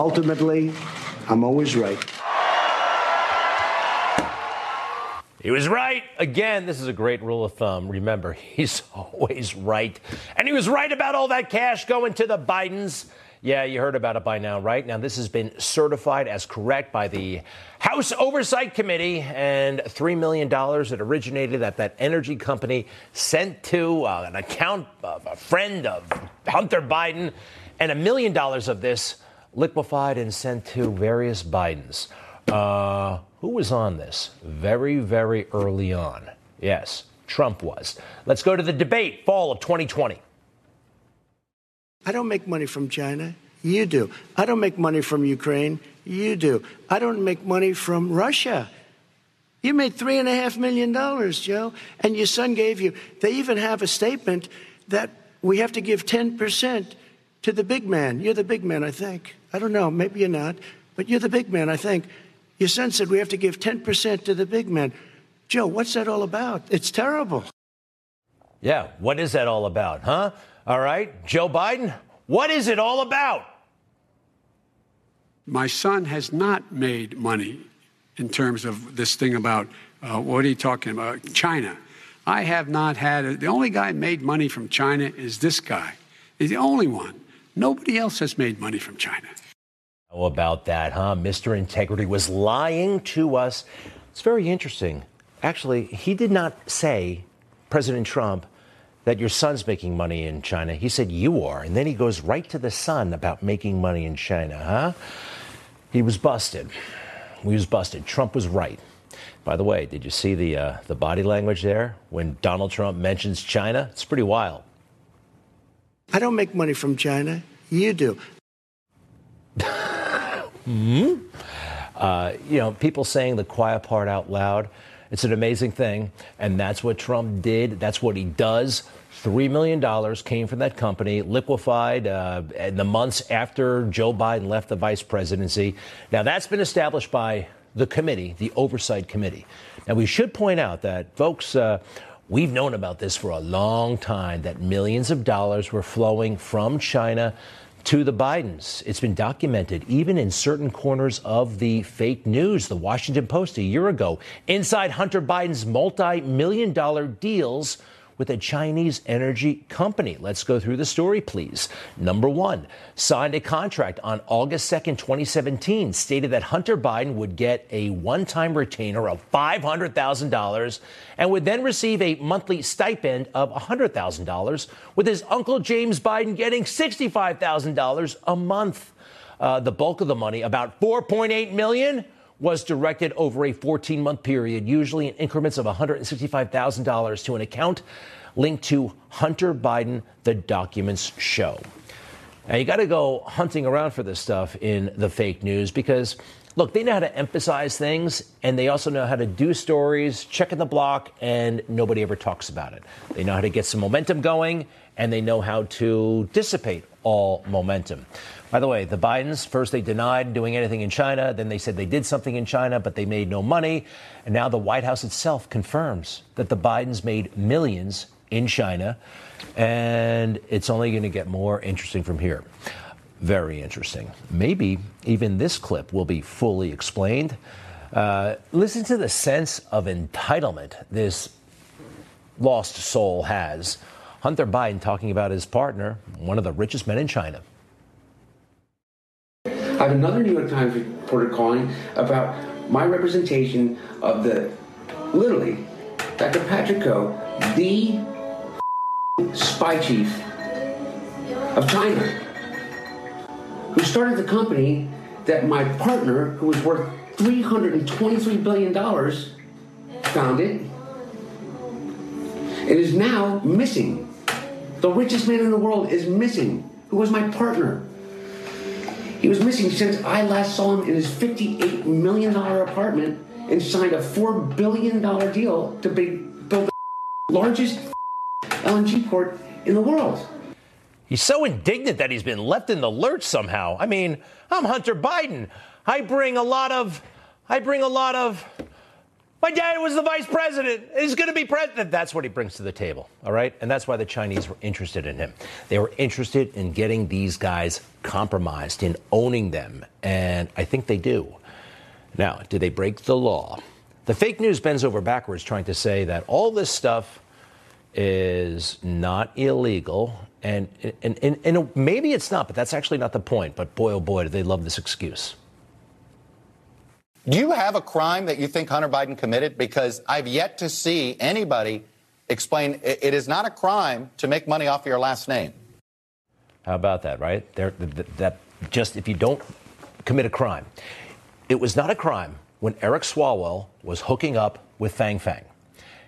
ultimately, I'm always right. He was right. Again, this is a great rule of thumb. Remember, he's always right. And he was right about all that cash going to the Bidens. Yeah, you heard about it by now, right? Now, this has been certified as correct by the House Oversight Committee, and $3 million that originated at that energy company sent to uh, an account of a friend of Hunter Biden, and a million dollars of this liquefied and sent to various Bidens. Uh, who was on this? Very, very early on. Yes, Trump was. Let's go to the debate, fall of 2020. I don't make money from China. You do. I don't make money from Ukraine. You do. I don't make money from Russia. You made three and a half million dollars, Joe, and your son gave you. They even have a statement that we have to give 10% to the big man. You're the big man, I think. I don't know. Maybe you're not, but you're the big man, I think. Your son said we have to give 10% to the big man. Joe, what's that all about? It's terrible. Yeah, what is that all about, huh? All right, Joe Biden, what is it all about? My son has not made money in terms of this thing about uh, what are you talking about? China. I have not had a, the only guy made money from China is this guy. He's the only one. Nobody else has made money from China. How about that, huh? Mr. Integrity was lying to us. It's very interesting. Actually, he did not say, President Trump, that your son's making money in China. He said you are. And then he goes right to the son about making money in China, huh? He was busted. He was busted. Trump was right. By the way, did you see the, uh, the body language there when Donald Trump mentions China? It's pretty wild. I don't make money from China. You do. hmm uh, you know, people saying the quiet part out loud. It's an amazing thing. And that's what Trump did. That's what he does. $3 million came from that company, liquefied uh, in the months after Joe Biden left the vice presidency. Now, that's been established by the committee, the Oversight Committee. Now, we should point out that, folks, uh, we've known about this for a long time that millions of dollars were flowing from China to the Bidens. It's been documented even in certain corners of the fake news. The Washington Post a year ago, inside Hunter Biden's multi million dollar deals with a Chinese energy company. Let's go through the story, please. Number one, signed a contract on August 2nd, 2017, stated that Hunter Biden would get a one time retainer of $500,000 and would then receive a monthly stipend of $100,000, with his uncle James Biden getting $65,000 a month. Uh, the bulk of the money, about 4.8 million, was directed over a 14 month period, usually in increments of $165,000 to an account linked to Hunter Biden, the documents show. Now, you got to go hunting around for this stuff in the fake news because, look, they know how to emphasize things and they also know how to do stories, check in the block, and nobody ever talks about it. They know how to get some momentum going and they know how to dissipate all momentum. By the way, the Bidens, first they denied doing anything in China, then they said they did something in China, but they made no money. And now the White House itself confirms that the Bidens made millions in China. And it's only going to get more interesting from here. Very interesting. Maybe even this clip will be fully explained. Uh, listen to the sense of entitlement this lost soul has. Hunter Biden talking about his partner, one of the richest men in China. I have another New York Times reporter calling about my representation of the, literally, Dr. Patrick the spy chief of China, who started the company that my partner, who was worth $323 billion, founded, and is now missing. The richest man in the world is missing, who was my partner. He was missing since I last saw him in his $58 million apartment and signed a $4 billion deal to build the largest LNG port in the world. He's so indignant that he's been left in the lurch somehow. I mean, I'm Hunter Biden. I bring a lot of, I bring a lot of My dad was the vice president. He's going to be president. That's what he brings to the table, all right? And that's why the Chinese were interested in him. They were interested in getting these guys compromised, in owning them. And I think they do. Now, did they break the law? The fake news bends over backwards trying to say that all this stuff is not illegal. And, and, and, and maybe it's not, but that's actually not the point. But boy, oh boy, do they love this excuse. Do you have a crime that you think Hunter Biden committed? Because I've yet to see anybody explain it is not a crime to make money off of your last name. How about that, right? There, that just if you don't commit a crime, it was not a crime when Eric Swalwell was hooking up with Fang Fang.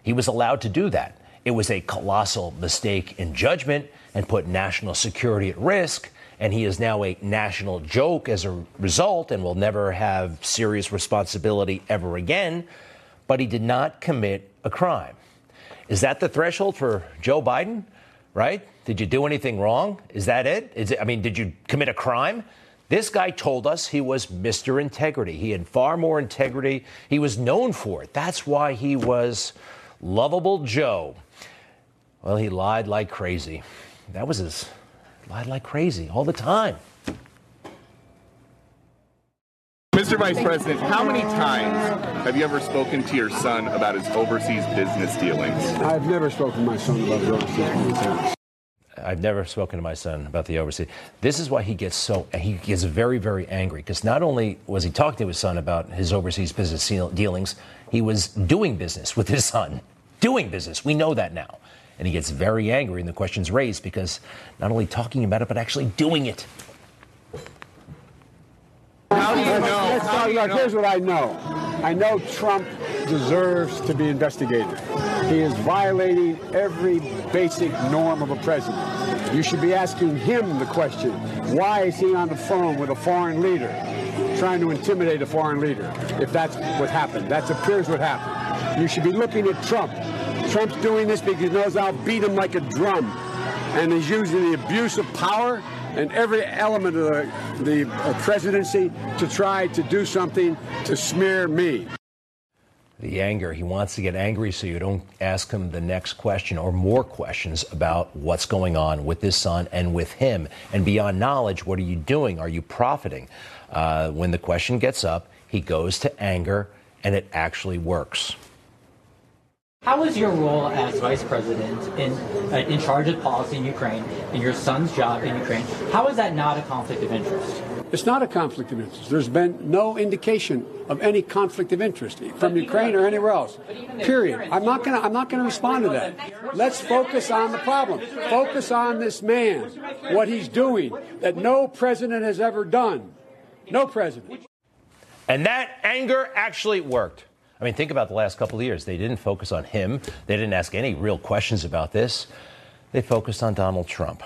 He was allowed to do that. It was a colossal mistake in judgment and put national security at risk and he is now a national joke as a result and will never have serious responsibility ever again. But he did not commit a crime. Is that the threshold for Joe Biden? Right? Did you do anything wrong? Is that it? Is it I mean, did you commit a crime? This guy told us he was Mr. Integrity. He had far more integrity. He was known for it. That's why he was lovable Joe. Well, he lied like crazy. That was his lied like crazy all the time. Mr. Vice President, how many times have you ever spoken to your son about his overseas business dealings? I've never spoken to my son about his overseas business dealings. I've never spoken to my son about the overseas. This is why he gets so he gets very very angry because not only was he talking to his son about his overseas business dealings, he was doing business with his son, doing business. We know that now. And he gets very angry, and the question's raised because not only talking about it, but actually doing it. How do you know? Let's talk about, here's what I know. I know Trump deserves to be investigated. He is violating every basic norm of a president. You should be asking him the question, why is he on the phone with a foreign leader, trying to intimidate a foreign leader, if that's what happened? That appears what happened. You should be looking at Trump Trump's doing this because he knows I'll beat him like a drum. And he's using the abuse of power and every element of the, the presidency to try to do something to smear me. The anger, he wants to get angry so you don't ask him the next question or more questions about what's going on with his son and with him. And beyond knowledge, what are you doing? Are you profiting? Uh, when the question gets up, he goes to anger, and it actually works. How is your role as vice president in uh, in charge of policy in Ukraine and your son's job in Ukraine? How is that not a conflict of interest? It's not a conflict of interest. There's been no indication of any conflict of interest from Ukraine or anywhere else. Period. I'm not going to I'm not going to respond to that. Let's focus on the problem. Focus on this man, what he's doing that no president has ever done. No president. And that anger actually worked. I mean, think about the last couple of years. They didn't focus on him, they didn't ask any real questions about this. They focused on Donald Trump.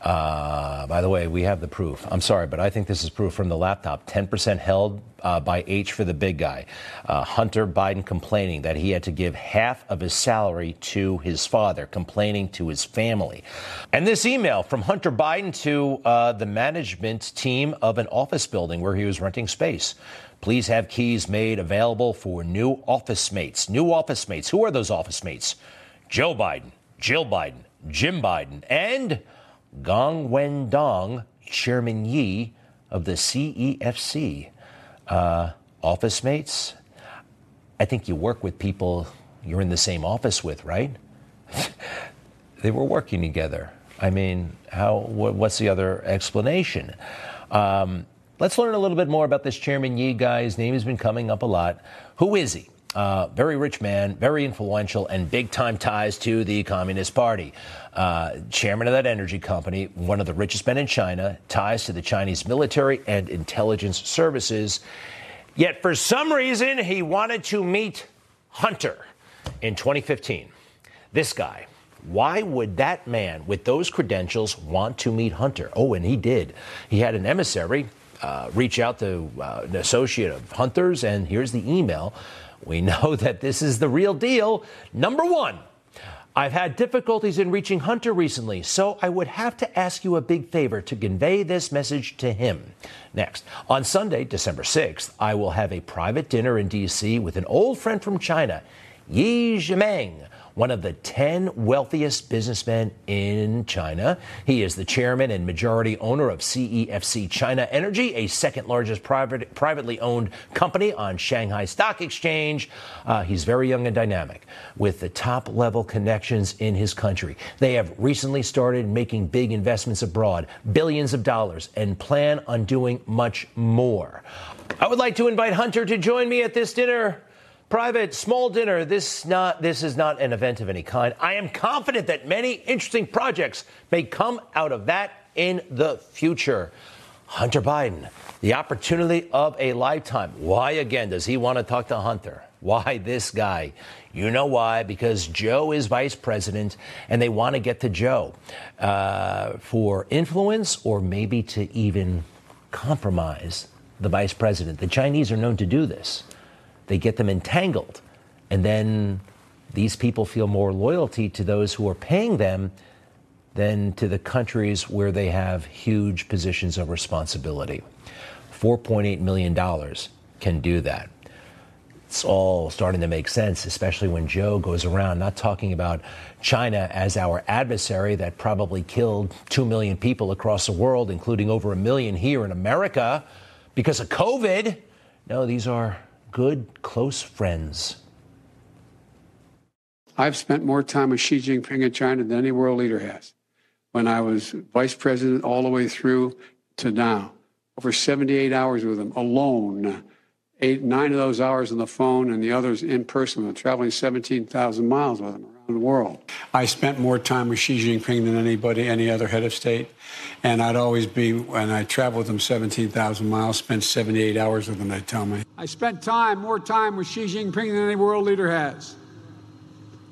Uh, by the way, we have the proof. I'm sorry, but I think this is proof from the laptop. 10% held uh, by H for the big guy. Uh, Hunter Biden complaining that he had to give half of his salary to his father, complaining to his family. And this email from Hunter Biden to uh, the management team of an office building where he was renting space. Please have keys made available for new office mates. New office mates. Who are those office mates? Joe Biden, Jill Biden, Jim Biden, and Gong Wen Dong, Chairman Ye of the CEFC. Uh, office mates? I think you work with people you're in the same office with, right? they were working together. I mean, how? What's the other explanation? Um, Let's learn a little bit more about this Chairman Ye guy. His name has been coming up a lot. Who is he? Uh, very rich man, very influential, and big time ties to the Communist Party. Uh, chairman of that energy company, one of the richest men in China, ties to the Chinese military and intelligence services. Yet, for some reason, he wanted to meet Hunter in 2015. This guy. Why would that man with those credentials want to meet Hunter? Oh, and he did. He had an emissary uh, reach out to uh, an associate of Hunter's, and here's the email. We know that this is the real deal. Number one, I've had difficulties in reaching Hunter recently, so I would have to ask you a big favor to convey this message to him. Next, on Sunday, December 6th, I will have a private dinner in D.C. with an old friend from China, Ye Jianming one of the 10 wealthiest businessmen in China. He is the chairman and majority owner of CEFC China Energy, a second largest private, privately owned company on Shanghai Stock Exchange. Uh, he's very young and dynamic with the top level connections in his country. They have recently started making big investments abroad, billions of dollars, and plan on doing much more. I would like to invite Hunter to join me at this dinner private small dinner. This not this is not an event of any kind. I am confident that many interesting projects may come out of that in the future. Hunter Biden, the opportunity of a lifetime. Why again does he want to talk to Hunter? Why this guy? You know why? Because Joe is vice president and they want to get to Joe uh, for influence or maybe to even compromise the vice president. The Chinese are known to do this they get them entangled. And then these people feel more loyalty to those who are paying them than to the countries where they have huge positions of responsibility. $4.8 million can do that. It's all starting to make sense, especially when Joe goes around not talking about China as our adversary that probably killed 2 million people across the world, including over a million here in America because of COVID. No, these are good, close friends. I've spent more time with Xi Jinping in China than any world leader has. When I was vice president all the way through to now, over 78 hours with him alone. Eight, nine of those hours on the phone and the others in person. I'm traveling 17,000 miles with him the world. I spent more time with Xi Jinping than anybody, any other head of state. And I'd always be, when I traveled with him 17,000 miles, spent 78 hours with him, they tell me. I spent time, more time with Xi Jinping than any world leader has.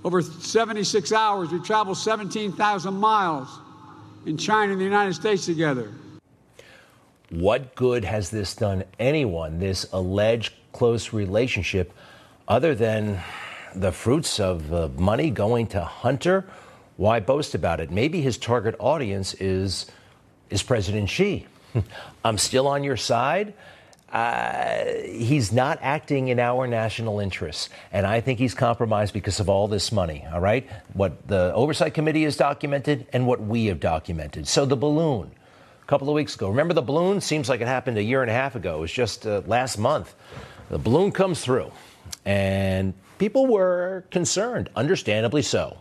Over 76 hours, we traveled 17,000 miles in China and the United States together. What good has this done anyone, this alleged close relationship, other than the fruits of uh, money going to Hunter? Why boast about it? Maybe his target audience is, is President Xi. I'm still on your side. Uh, he's not acting in our national interests. And I think he's compromised because of all this money, all right? What the Oversight Committee has documented and what we have documented. So the balloon, a couple of weeks ago. Remember the balloon? Seems like it happened a year and a half ago. It was just uh, last month. The balloon comes through, and people were concerned, understandably so.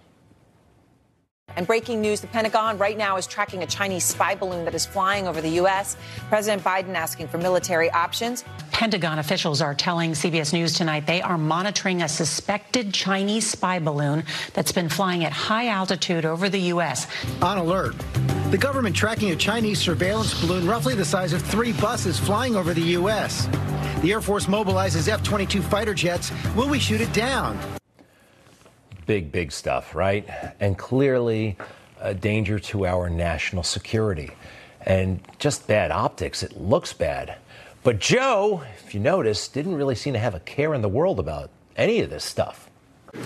And breaking news the Pentagon right now is tracking a Chinese spy balloon that is flying over the U.S. President Biden asking for military options. Pentagon officials are telling CBS News tonight they are monitoring a suspected Chinese spy balloon that's been flying at high altitude over the U.S. On alert. The government tracking a Chinese surveillance balloon roughly the size of three buses flying over the U.S. The Air Force mobilizes F 22 fighter jets. Will we shoot it down? big, big stuff, right? And clearly a danger to our national security. And just bad optics. It looks bad. But Joe, if you notice, didn't really seem to have a care in the world about any of this stuff.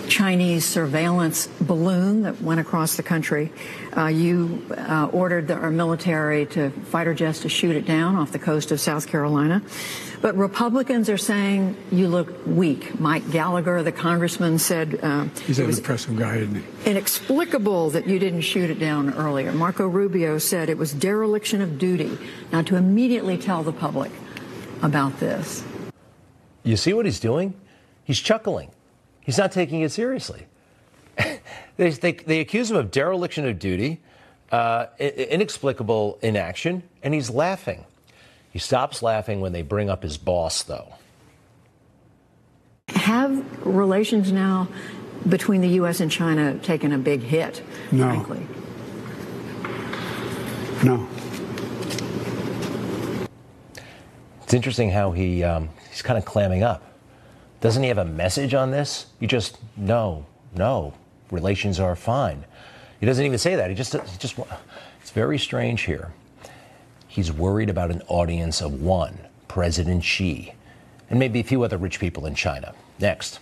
Chinese surveillance balloon that went across the country. Uh, you uh, ordered the, our military to fighter jets to shoot it down off the coast of South Carolina. But Republicans are saying you look weak. Mike Gallagher, the congressman, said uh, he's an impressive guy, isn't he? Inexplicable that you didn't shoot it down earlier. Marco Rubio said it was dereliction of duty. not to immediately tell the public about this. You see what he's doing? He's chuckling. He's not taking it seriously. they, they, they, accuse him of dereliction of duty, uh, inexplicable inaction, and he's laughing. He stops laughing when they bring up his boss, though. Have relations now between the U.S. and China taken a big hit, no. frankly? No. It's interesting how he um, he's kind of clamming up. Doesn't he have a message on this? You just no, no, relations are fine. He doesn't even say that. He just he just it's very strange here. He's worried about an audience of one, President Xi, and maybe a few other rich people in China. Next.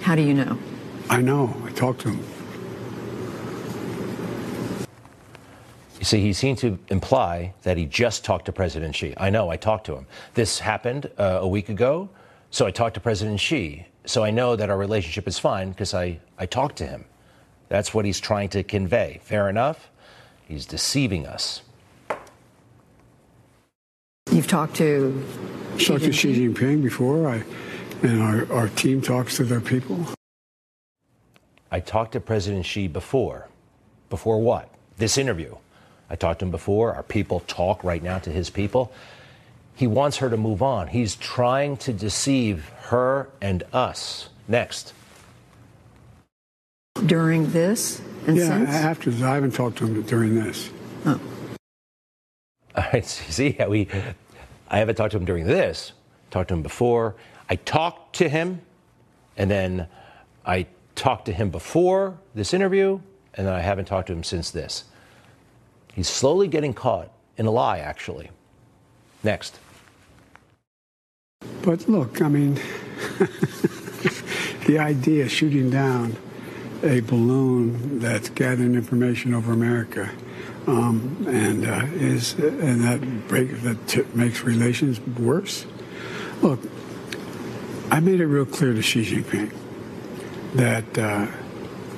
How do you know? I know. I talked to him. See, he seemed to imply that he just talked to President Xi. I know, I talked to him. This happened uh, a week ago, so I talked to President Xi. So I know that our relationship is fine because I, I talked to him. That's what he's trying to convey. Fair enough? He's deceiving us. You've talked to Xi Talked to Jinping? Xi Jinping before, I, and our, our team talks to their people. I talked to President Xi before. Before what? This interview. I talked to him before. Our people talk right now to his people. He wants her to move on. He's trying to deceive her and us. Next. during this and yeah, since? after I haven't talked to him during this. Oh. All right, see how we. I haven't talked to him during this. Talked to him before. I talked to him, and then I talked to him before this interview, and then I haven't talked to him since this. He's slowly getting caught in a lie, actually. Next. But look, I mean, the idea of shooting down a balloon that's gathering information over America, um, and uh, is and that break that t- makes relations worse. Look, I made it real clear to Xi Jinping that uh,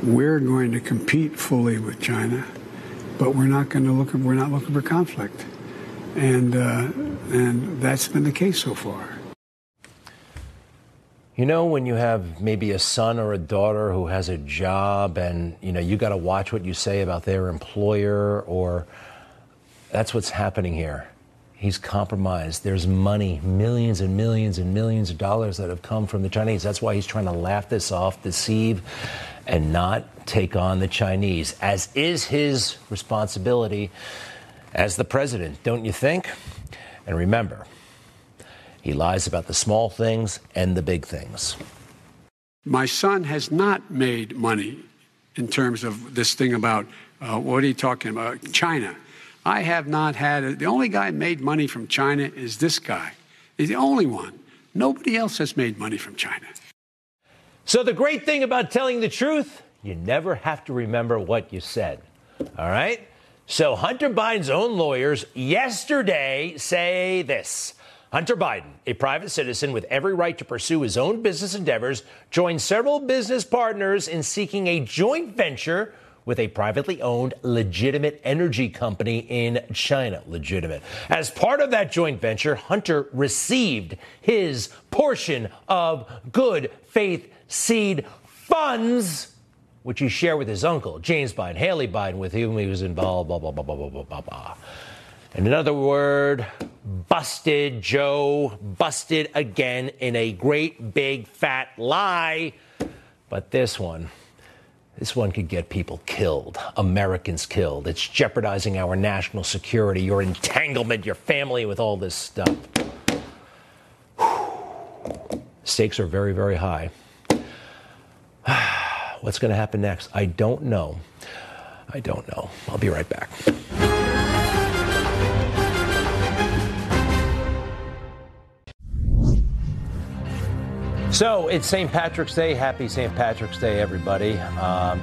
we're going to compete fully with China, but we're not going to look. We're not looking for conflict, and uh, and that's been the case so far. You know, when you have maybe a son or a daughter who has a job and, you know, you got to watch what you say about their employer, or that's what's happening here. He's compromised. There's money, millions and millions and millions of dollars that have come from the Chinese. That's why he's trying to laugh this off, deceive, and not take on the Chinese, as is his responsibility as the president, don't you think? And remember, he lies about the small things and the big things. My son has not made money in terms of this thing about uh, what are you talking about? China. I have not had it. The only guy made money from China is this guy. He's the only one. Nobody else has made money from China. So, the great thing about telling the truth, you never have to remember what you said. All right? So, Hunter Biden's own lawyers yesterday say this. Hunter Biden, a private citizen with every right to pursue his own business endeavors, joined several business partners in seeking a joint venture with a privately owned legitimate energy company in China. Legitimate. As part of that joint venture, Hunter received his portion of good faith seed funds, which he shared with his uncle, James Biden, Hallie Biden, with whom he was involved, blah, blah, blah, blah, blah, blah, blah, blah. In another word, busted Joe, busted again in a great big fat lie. But this one, this one could get people killed, Americans killed. It's jeopardizing our national security, your entanglement, your family with all this stuff. Stakes are very, very high. What's going to happen next? I don't know. I don't know. I'll be right back. So it's St. Patrick's Day. Happy St. Patrick's Day, everybody. Um,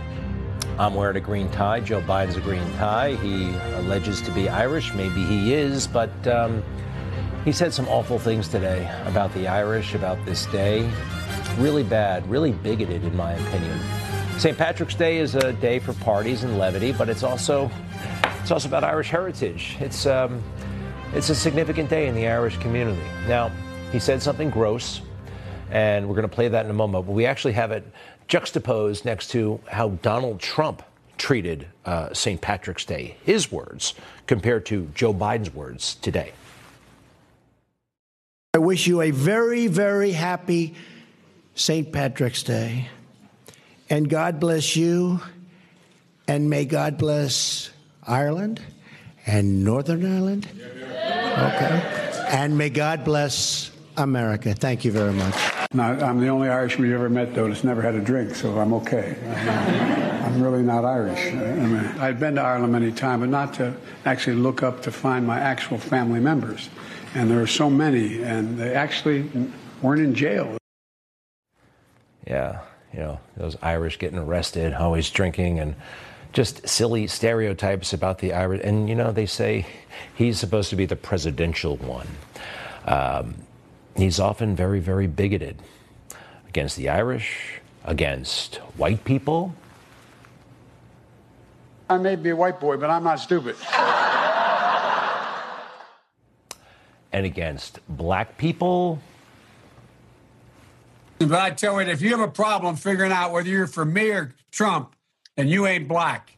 I'm wearing a green tie. Joe Biden's a green tie. He alleges to be Irish. Maybe he is, but um, he said some awful things today about the Irish, about this day. Really bad, really bigoted, in my opinion. St. Patrick's Day is a day for parties and levity, but it's also it's also about Irish heritage. It's um, it's a significant day in the Irish community. Now, he said something gross and we're going to play that in a moment. But we actually have it juxtaposed next to how Donald Trump treated uh, St. Patrick's Day, his words, compared to Joe Biden's words today. I wish you a very, very happy St. Patrick's Day. And God bless you. And may God bless Ireland and Northern Ireland. Okay. And may God bless America. Thank you very much. Not, I'm the only Irishman you've ever met, though, that's never had a drink, so I'm okay. I'm really not Irish. I mean, I've been to Ireland many times, but not to actually look up to find my actual family members. And there are so many, and they actually weren't in jail. Yeah. You know, those Irish getting arrested, always drinking, and just silly stereotypes about the Irish. And, you know, they say he's supposed to be the presidential one. Um, he's often very, very bigoted against the Irish, against white people. I may be a white boy, but I'm not stupid. and against black people. But I tell you, if you have a problem figuring out whether you're for me or Trump, and you ain't black.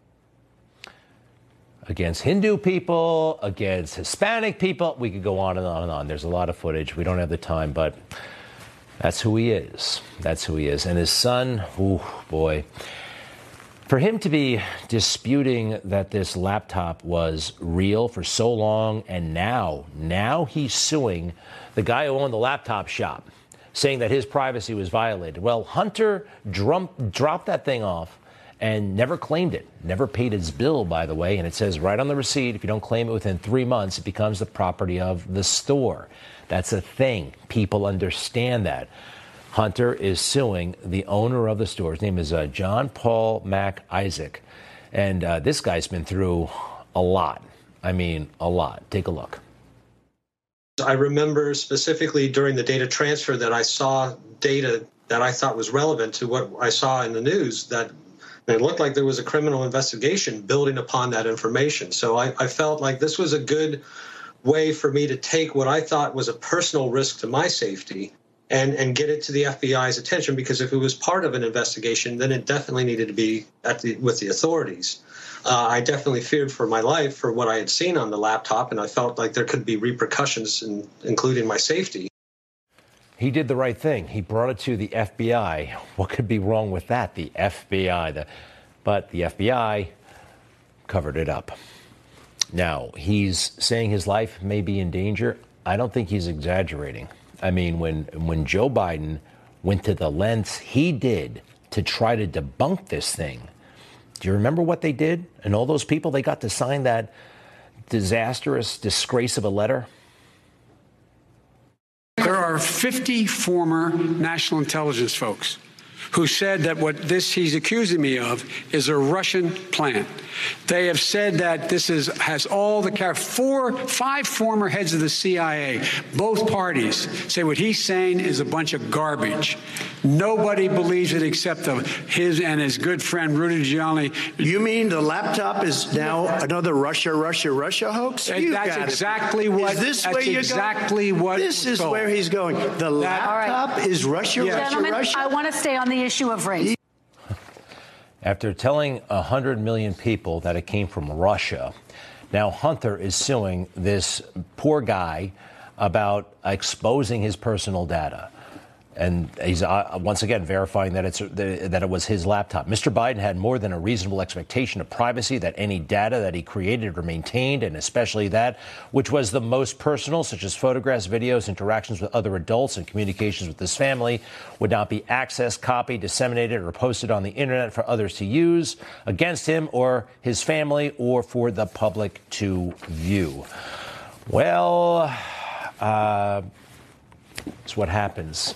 Against Hindu people, against Hispanic people, we could go on and on and on. There's a lot of footage. We don't have the time, but that's who he is. That's who he is. And his son, oh boy. For him to be disputing that this laptop was real for so long, and now, now he's suing the guy who owned the laptop shop, saying that his privacy was violated. Well, Hunter dropped that thing off and never claimed it, never paid his bill, by the way. And it says right on the receipt if you don't claim it within three months, it becomes the property of the store. That's a thing. People understand that. Hunter is suing the owner of the store. His name is uh, John Paul Mac Isaac. And uh, this guy's been through a lot. I mean, a lot. Take a look. I remember specifically during the data transfer that I saw data that I thought was relevant to what I saw in the news that it looked like there was a criminal investigation building upon that information. So I, I felt like this was a good way for me to take what I thought was a personal risk to my safety and and get it to the FBI's attention because if it was part of an investigation, then it definitely needed to be at the with the authorities. Uh, I definitely feared for my life for what I had seen on the laptop, and I felt like there could be repercussions, in, including my safety. He did the right thing. He brought it to the FBI. What could be wrong with that? The FBI. The, but the FBI covered it up. Now, he's saying his life may be in danger. I don't think he's exaggerating. I mean, when when Joe Biden went to the lengths he did to try to debunk this thing, do you remember what they did? And all those people they got to sign that disastrous disgrace of a letter. There are 50 former national intelligence folks who said that what this he's accusing me of is a Russian plant. They have said that this is has all the four, five former heads of the CIA, both parties say what he's saying is a bunch of garbage. Nobody believes it except of his and his good friend Rudy Giuliani. You mean the laptop is now another Russia, Russia, Russia hoax? You that's exactly what. Is this that's where you're exactly going? what. This is where he's going. The laptop right. is Russia, yeah. Russia, Gentlemen, Russia. I want to stay on the issue of race. After telling 100 million people that it came from Russia, now Hunter is suing this poor guy about exposing his personal data and he's uh, once again verifying that it's that it was his laptop. Mr. Biden had more than a reasonable expectation of privacy that any data that he created or maintained, and especially that which was the most personal, such as photographs, videos, interactions with other adults, and communications with his family, would not be accessed, copied, disseminated, or posted on the internet for others to use against him or his family, or for the public to view. Well, uh, it's what happens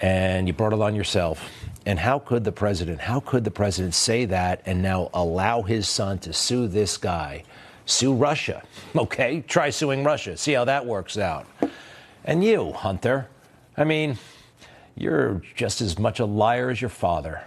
and you brought it on yourself. And how could the president, how could the president say that and now allow his son to sue this guy? Sue Russia. Okay, try suing Russia. See how that works out. And you, Hunter, I mean, you're just as much a liar as your father.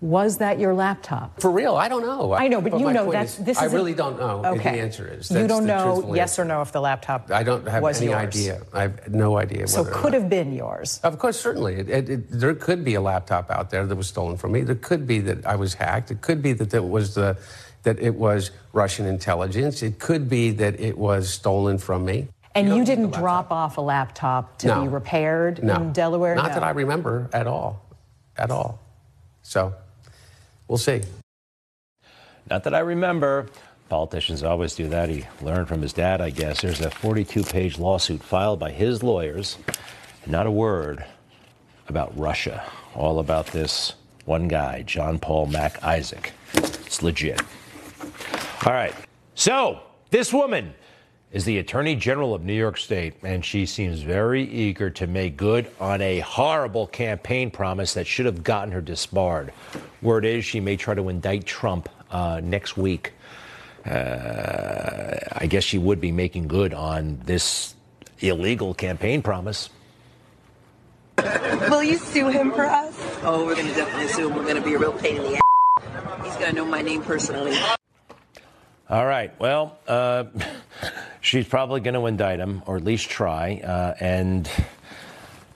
Was that your laptop? For real, I don't know. I know, but, but you know that this. Is I really don't know. Okay. The answer is you don't know yes answer. or no if the laptop. I don't have was any yours. idea. I have no idea. So could have been yours. Of course, certainly. It, it, it, there could be a laptop out there that was stolen from me. There could be that I was hacked. It could be that it was the that it was Russian intelligence. It could be that it was stolen from me. And you, you didn't drop off a laptop to no. be repaired no. in Delaware. Not no. that I remember at all, at all. So. We'll see. Not that I remember. Politicians always do that. He learned from his dad, I guess. There's a 42 page lawsuit filed by his lawyers. Not a word about Russia. All about this one guy, John Paul Mac Isaac. It's legit. All right. So, this woman is the Attorney General of New York State, and she seems very eager to make good on a horrible campaign promise that should have gotten her disbarred. Word is she may try to indict Trump uh, next week. Uh, I guess she would be making good on this illegal campaign promise. Will you sue him for us? Oh, we're going to definitely sue him. We're going to be a real pain in the ass. He's going to know my name personally. All right. Well, uh, she's probably going to indict him, or at least try. Uh, and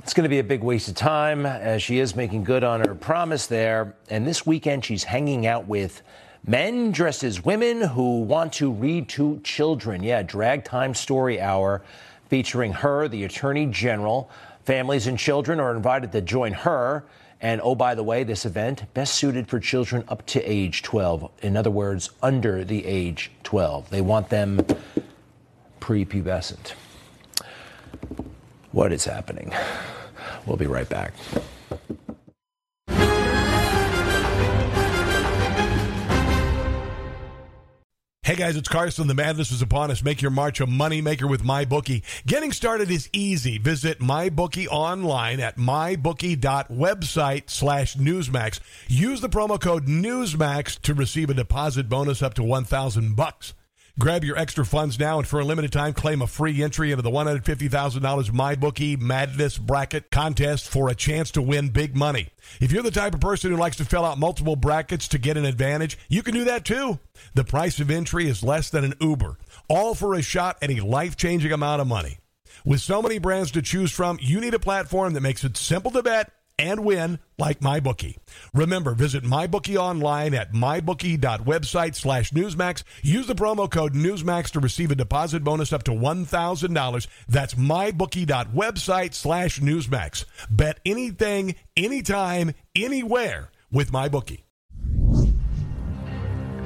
it's going to be a big waste of time as she is making good on her promise there. And this weekend, she's hanging out with men dressed as women who want to read to children. Yeah, drag time story hour featuring her, the Attorney General. Families and children are invited to join her. And oh, by the way, this event best suited for children up to age 12. In other words, under the age 12. They want them prepubescent. What is happening? We'll be right back. Hey guys, it's Carson. The madness is upon us. Make your March a moneymaker with MyBookie. Getting started is easy. Visit MyBookie online at mybookie.website slash Newsmax. Use the promo code Newsmax to receive a deposit bonus up to 1000 bucks. Grab your extra funds now and for a limited time claim a free entry into the $150,000 MyBookie Madness Bracket contest for a chance to win big money. If you're the type of person who likes to fill out multiple brackets to get an advantage, you can do that too. The price of entry is less than an Uber, all for a shot at a life-changing amount of money. With so many brands to choose from, you need a platform that makes it simple to bet and win like MyBookie. Remember, visit MyBookie online at mybookie.website slash Newsmax. Use the promo code Newsmax to receive a deposit bonus up to $1,000. That's mybookie.website slash Newsmax. Bet anything, anytime, anywhere with MyBookie.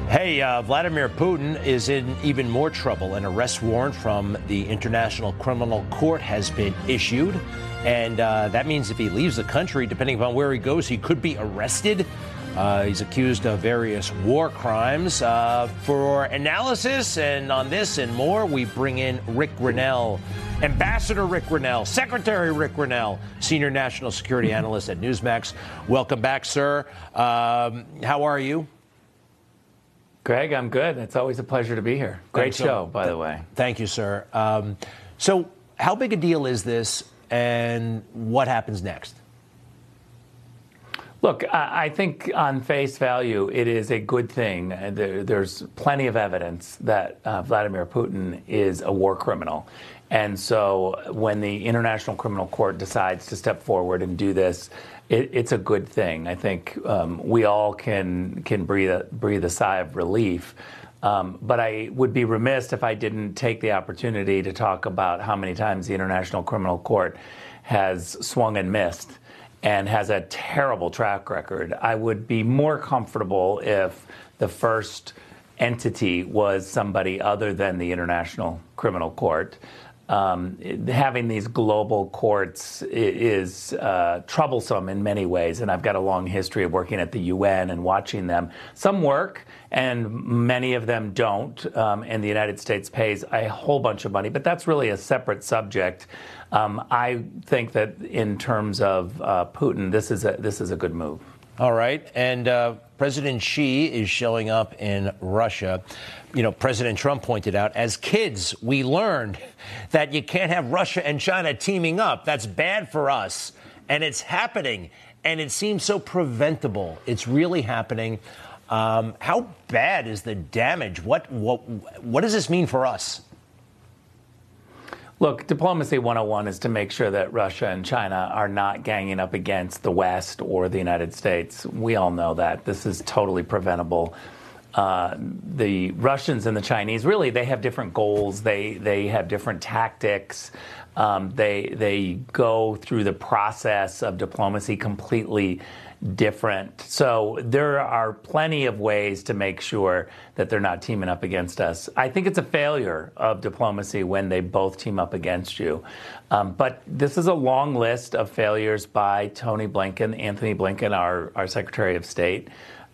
Hey, uh, Vladimir Putin is in even more trouble. An arrest warrant from the International Criminal Court has been issued. And uh, that means if he leaves the country, depending upon where he goes, he could be arrested. Uh, he's accused of various war crimes. Uh, for analysis and on this and more, we bring in Rick Grenell, Ambassador Rick Grenell, Secretary Rick Grenell, Senior National Security Analyst at Newsmax. Welcome back, sir. Um, how are you? Greg, I'm good. It's always a pleasure to be here. Great Thanks so- show, by the way. Thank you, sir. Um, so, how big a deal is this, and what happens next? Look, I I think on face value, it is a good thing. Uh, There's plenty of evidence that uh, Vladimir Putin is a war criminal. And so when the International Criminal Court decides to step forward and do this, it, it's a good thing. I think um, we all can, can breathe, a, breathe a sigh of relief. Um, but I would be remiss if I didn't take the opportunity to talk about how many times the International Criminal Court has swung and missed and has a terrible track record. I would be more comfortable if the first entity was somebody other than the International Criminal Court. Um, having these global courts is uh, troublesome in many ways, and I've got a long history of working at the UN and watching them. Some work, and many of them don't. Um, and the United States pays a whole bunch of money, but that's really a separate subject. Um, I think that in terms of uh, Putin, this is a this is a good move. All right. And uh, President Xi is showing up in Russia. You know, President Trump pointed out, as kids, we learned that you can't have Russia and China teaming up. That's bad for us. And it's happening. And it seems so preventable. It's really happening. Um, how bad is the damage? What, what, what does this mean for us? Look, diplomacy 101 is to make sure that Russia and China are not ganging up against the West or the United States. We all know that. This is totally preventable. Uh, the Russians and the Chinese really they have different goals. They they have different tactics. Um, they they go through the process of diplomacy completely different. So there are plenty of ways to make sure that they're not teaming up against us. I think it's a failure of diplomacy when they both team up against you. Um, but this is a long list of failures by Tony Blinken, Anthony Blinken, our, our Secretary of State.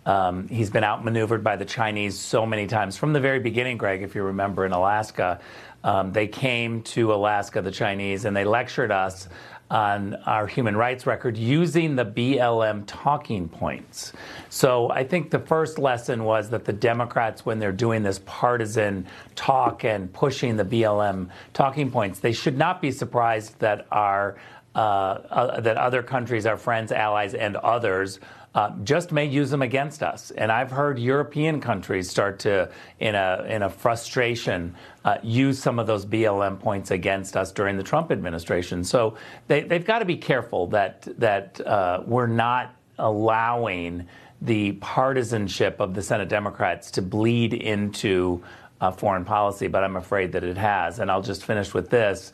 Um, he's been outmaneuvered by the Chinese so many times from the very beginning, Greg, if you remember in Alaska. Um, they came to Alaska, the Chinese, and they lectured us on our human rights record using the BLM talking points. So I think the first lesson was that the Democrats, when they're doing this partisan talk and pushing the BLM talking points, they should not be surprised that our uh, uh, that other countries, our friends, allies, and others uh, just may use them against us. And I've heard European countries start to, in a, in a frustration, uh, use some of those BLM points against us during the Trump administration. So they, have got to be careful that, that uh, we're not allowing the partisanship of the Senate Democrats to bleed into uh, foreign policy, but I'm afraid that it has. And I'll just finish with this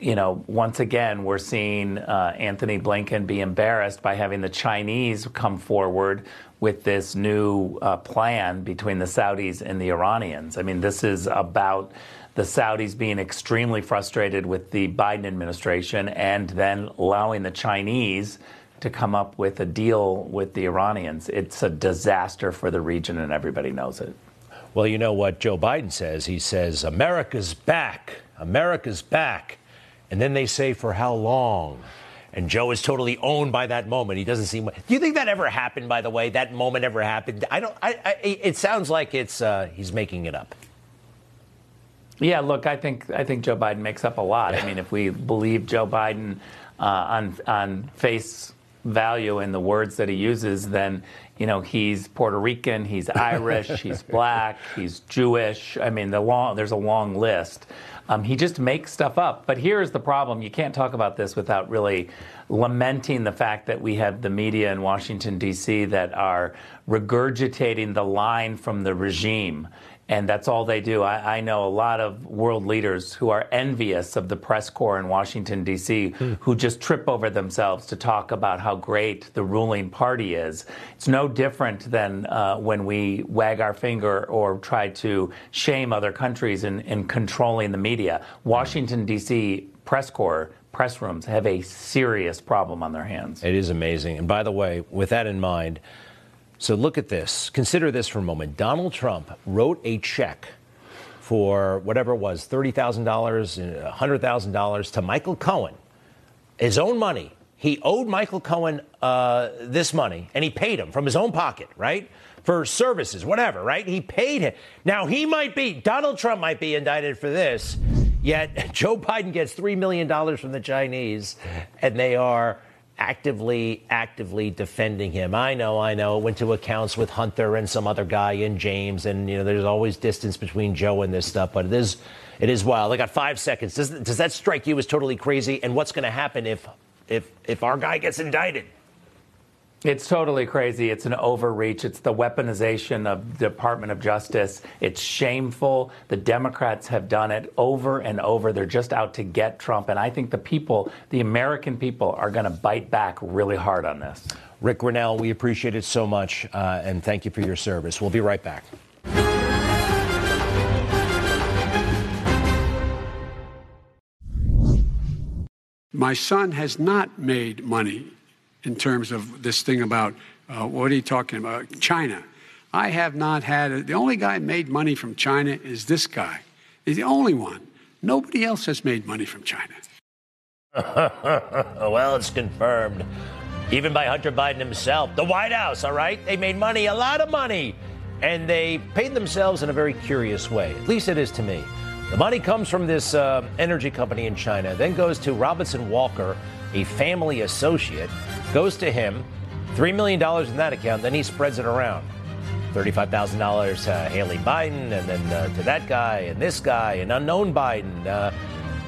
you know, once again, we're seeing uh, Antony Blinken be embarrassed by having the Chinese come forward with this new uh, plan between the Saudis and the Iranians. I mean, this is about the Saudis being extremely frustrated with the Biden administration and then allowing the Chinese to come up with a deal with the Iranians. It's a disaster for the region, and everybody knows it. Well, you know what Joe Biden says? He says, America's back. America's back. And then they say, for how long? And Joe is totally owned by that moment. He doesn't seem. Do you think that ever happened? By the way, that moment ever happened? I don't. I, I, it sounds like it's uh, he's making it up. Yeah, look, I think I think Joe Biden makes up a lot. I mean, if we believe Joe Biden uh, on on face value in the words that he uses, then you know he's Puerto Rican, he's Irish, he's black, he's Jewish. I mean, the long there's a long list. Um, he just makes stuff up. But here's the problem you can't talk about this without really lamenting the fact that we have the media in Washington, D.C., that are regurgitating the line from the regime and that's all they do. I, I, know a lot of world leaders who are envious of the press corps in Washington, D.C., mm. who just trip over themselves to talk about how great the ruling party is. It's no different than uh, when we wag our finger or try to shame other countries in, in controlling the media. Washington, D.C. press corps press rooms have a serious problem on their hands. It is amazing. And by the way, with that in mind, so look at this. Consider this for a moment. Donald Trump wrote a check for whatever it was $30,000, $100,000 to Michael Cohen, his own money. He owed Michael Cohen uh, this money, and he paid him from his own pocket, right? For services, whatever, right? He paid him. Now, he might be, Donald Trump might be indicted for this, yet Joe Biden gets $3 million from the Chinese, and they are actively, actively defending him. I know, I know. It Went to accounts with Hunter and some other guy and James, and you know, there's always distance between Joe and this stuff, but it is, it is wild. I got five seconds. Does, does that strike you as totally crazy? And what's going to happen if, if, if our guy gets indicted? It's totally crazy. It's an overreach. It's the weaponization of the Department of Justice. It's shameful. The Democrats have done it over and over. They're just out to get Trump. And I think the people, the American people, are going to bite back really hard on this. Rick Grenell, we appreciate it so much. Uh, and thank you for your service. We'll be right back. My son has not made money in terms of this thing about uh, what are you talking about? China. I have not had a, the only guy made money from China is this guy. He's the only one. Nobody else has made money from China. well, it's confirmed. Even by Hunter Biden himself. The White House, all right? They made money, a lot of money. And they paid themselves in a very curious way. At least it is to me. The money comes from this uh, energy company in China, then goes to Robinson Walker, a family associate, goes to him, $3 million in that account, then he spreads it around. $35,000 to Hallie Biden, and then uh, to that guy, and this guy, and unknown Biden. Uh,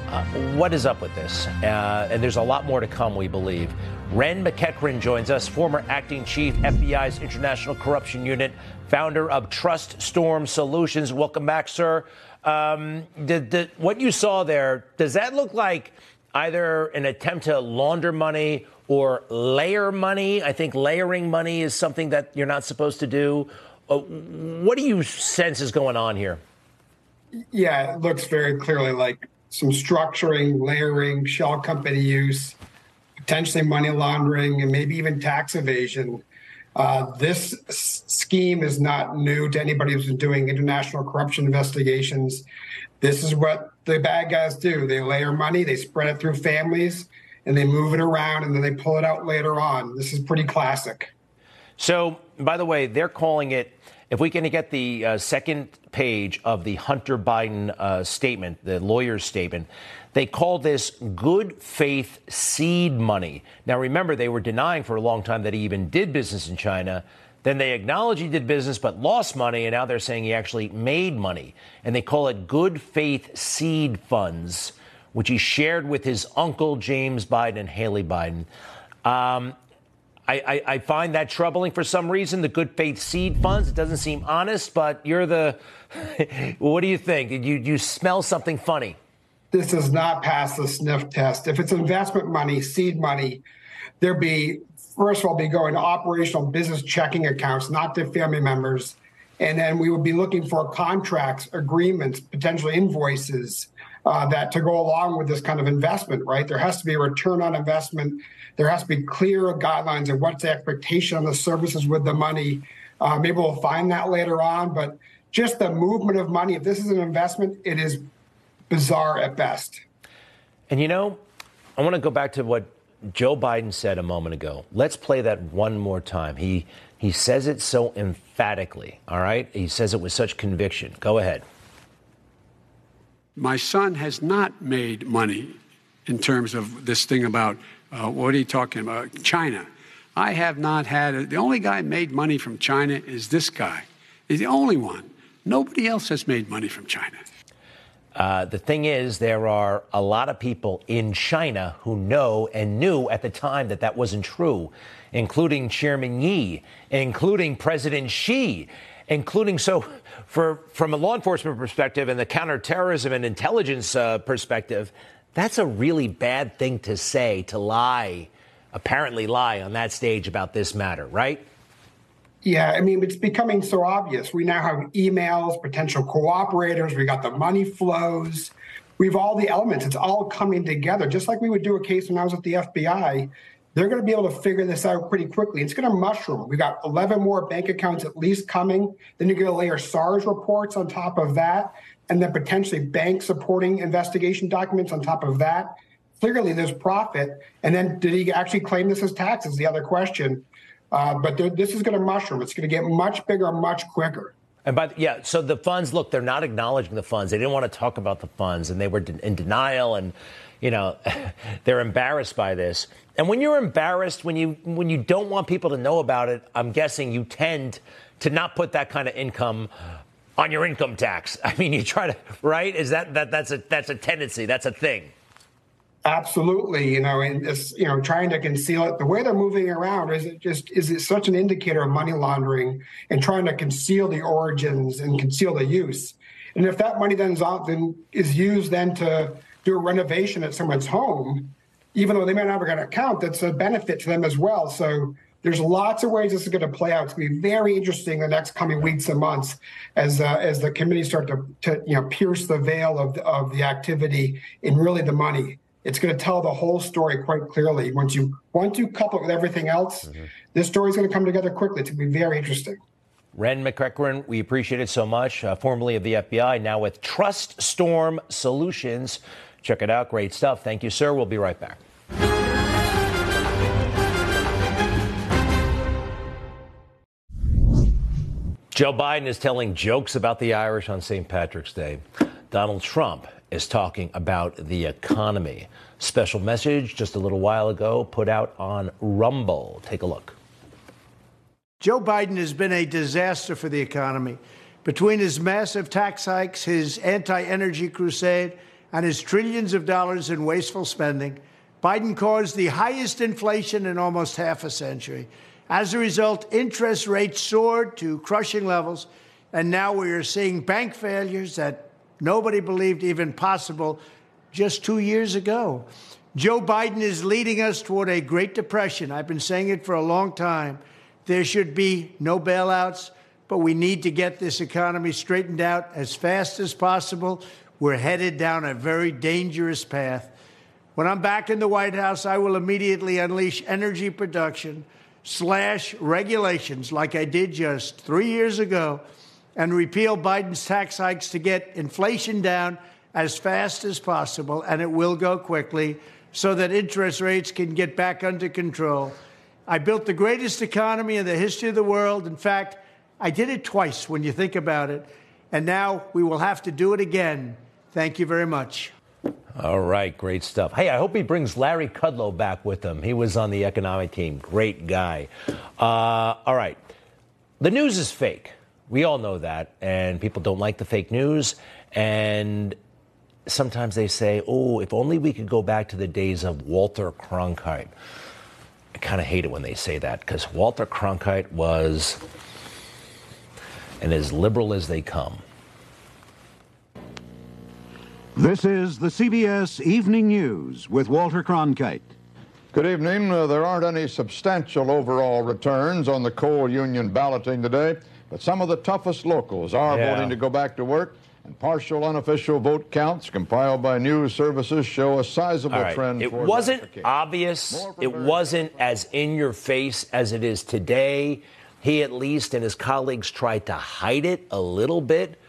uh, what is up with this? Uh, and there's a lot more to come, we believe. Ren McEachern joins us, former acting chief, FBI's International Corruption Unit, founder of Trust Storm Solutions. Welcome back, sir. Um, did, did, what you saw there, does that look like either an attempt to launder money or layer money. I think layering money is something that you're not supposed to do. Uh, what do you sense is going on here? Yeah, it looks very clearly like some structuring, layering, shell company use, potentially money laundering, and maybe even tax evasion. Uh, this s- scheme is not new to anybody who's been doing international corruption investigations. This is what the bad guys do. They layer money, they spread it through families, and they move it around, and then they pull it out later on. This is pretty classic. So, by the way, they're calling it. If we can get the uh, second page of the Hunter Biden uh, statement, the lawyer's statement, they call this good faith seed money. Now, remember, they were denying for a long time that he even did business in China. Then they acknowledge he did business but lost money, and now they're saying he actually made money. And they call it good faith seed funds, which he shared with his uncle, James Biden, and Hallie Biden. Um, I, I, I, find that troubling for some reason. The good faith seed funds. It doesn't seem honest, but you're the. what do you think? You you smell something funny? This does not pass the sniff test. If it's investment money, seed money, there'd be first of all be going to operational business checking accounts, not to family members, and then we would be looking for contracts, agreements, potentially invoices. Uh, that to go along with this kind of investment, right? There has to be a return on investment there has to be clear guidelines of what's the expectation on the services with the money. Uh, maybe we'll find that later on, but just the movement of money, if this is an investment, it is bizarre at best. And you know, I want to go back to what Joe Biden said a moment ago. Let's play that one more time. He he says it so emphatically, all right? He says it with such conviction. Go ahead. My son has not made money in terms of this thing about uh, what are you talking about? China. I have not had a, the only guy made money from China is this guy. He's the only one. Nobody else has made money from China. Uh, the thing is, there are a lot of people in China who know and knew at the time that that wasn't true, including Chairman Ye, including President Xi, including so for from a law enforcement perspective and the counterterrorism and intelligence uh, perspective, that's a really bad thing to say, to lie, apparently lie on that stage about this matter, right? Yeah, I mean, it's becoming so obvious. We now have emails, potential cooperators, we got the money flows, we've all the elements. It's all coming together, just like we would do a case when I was at the FBI. They're going to be able to figure this out pretty quickly. It's going to mushroom. We've got 11 more bank accounts at least coming. Then you're going to layer SARs reports on top of that and then potentially bank supporting investigation documents on top of that. Clearly, there's profit. And then, did he actually claim this as taxes? The other question. Uh, but this is going to mushroom. It's going to get much bigger, much quicker. And by the, yeah, so the funds. Look, they're not acknowledging the funds. They didn't want to talk about the funds, and they were in denial. And you know, they're embarrassed by this. And when you're embarrassed, when you when you don't want people to know about it, I'm guessing you tend to not put that kind of income on your income tax. I mean, you try to right? Is that that that's a that's a tendency? That's a thing. Absolutely, you know, and this, you know, trying to conceal it. The way they're moving around is it just is it such an indicator of money laundering and trying to conceal the origins and conceal the use. And if that money then is, out, then is used then to do a renovation at someone's home, even though they may not have got an account, that's a benefit to them as well. So there's lots of ways this is going to play out. It's going to be very interesting the next coming weeks and months as uh, as the committees start to, to you know pierce the veil of of the activity and really the money. It's going to tell the whole story quite clearly. Once you once you couple it with everything else, mm-hmm. this story is going to come together quickly. It's going to be very interesting. Ren McEachern, we appreciate it so much. Uh, formerly of the FBI, now with Trust Storm Solutions. Check it out. Great stuff. Thank you, sir. We'll be right back. Joe Biden is telling jokes about the Irish on St. Patrick's Day. Donald Trump is talking about the economy. Special message just a little while ago put out on Rumble. Take a look. Joe Biden has been a disaster for the economy. Between his massive tax hikes, his anti energy crusade, and his trillions of dollars in wasteful spending, Biden caused the highest inflation in almost half a century. As a result, interest rates soared to crushing levels, and now we are seeing bank failures that nobody believed even possible just two years ago. Joe Biden is leading us toward a Great Depression. I've been saying it for a long time. There should be no bailouts, but we need to get this economy straightened out as fast as possible. We're headed down a very dangerous path. When I'm back in the White House, I will immediately unleash energy production slash regulations like I did just three years ago and repeal Biden's tax hikes to get inflation down as fast as possible, and it will go quickly so that interest rates can get back under control. I built the greatest economy in the history of the world. In fact, I did it twice when you think about it. And now we will have to do it again. Thank you very much. All right, great stuff. Hey, I hope he brings Larry Kudlow back with him. He was on the economic team. Great guy. Uh, all right. The news is fake. We all know that. And people don't like the fake news. And sometimes they say, oh, if only we could go back to the days of Walter Cronkite. I kind of hate it when they say that because Walter Cronkite was and as liberal as they come. This is the CBS Evening News with Walter Cronkite. Good evening. Uh, there aren't any substantial overall returns on the coal union balloting today, but some of the toughest locals are Yeah. voting to go back to work. And partial unofficial vote counts compiled by news services show a sizable All right. trend. It wasn't obvious. It wasn't as in your face as it is today. He, at least, and his colleagues tried to hide it a little bit,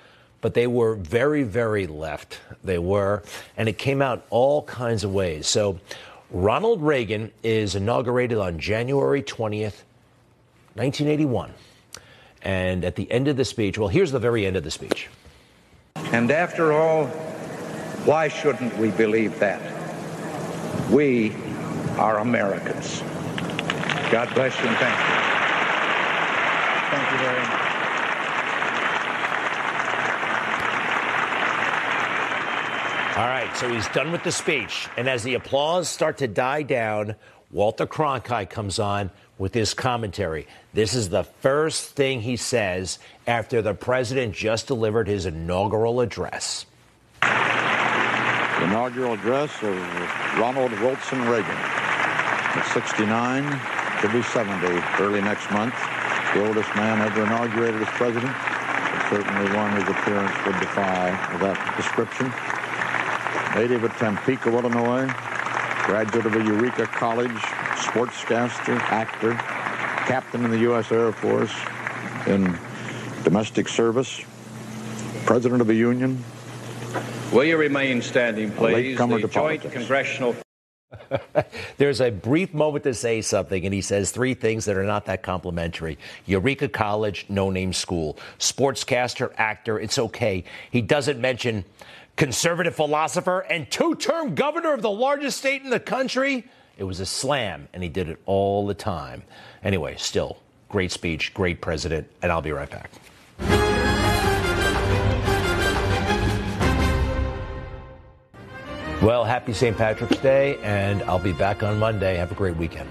but they were very, very left. They were. And it came out all kinds of ways. So, Ronald Reagan is inaugurated on January 20th, 1981. And at the end of the speech, well, here's the very end of the speech. And after all, why shouldn't we believe that? We are Americans. God bless you and thank you. Thank you very much. All right, so he's done with the speech. And as the applause start to die down, Walter Cronkite comes on with his commentary. This is the first thing he says after the president just delivered his inaugural address. The inaugural address of Ronald Wilson Reagan. At 69, to be 70 early next month. The oldest man ever inaugurated as president. Certainly one whose appearance would defy that description. Native of Tampico, Illinois. Graduate of a Eureka College. Sportscaster, actor. Captain in the U.S. Air Force in domestic service. President of the Union. Will you remain standing, please? latecomer The to joint politics. congressional There's a brief moment to say something, and he says three things that are not that complimentary. Eureka College, no name school. Sportscaster, actor, it's okay. He doesn't mention conservative philosopher and two term governor of the largest state in the country. It was a slam, and he did it all the time. Anyway, still, great speech, great president, and I'll be right back. Well, happy St. Patrick's Day, and I'll be back on Monday. Have a great weekend.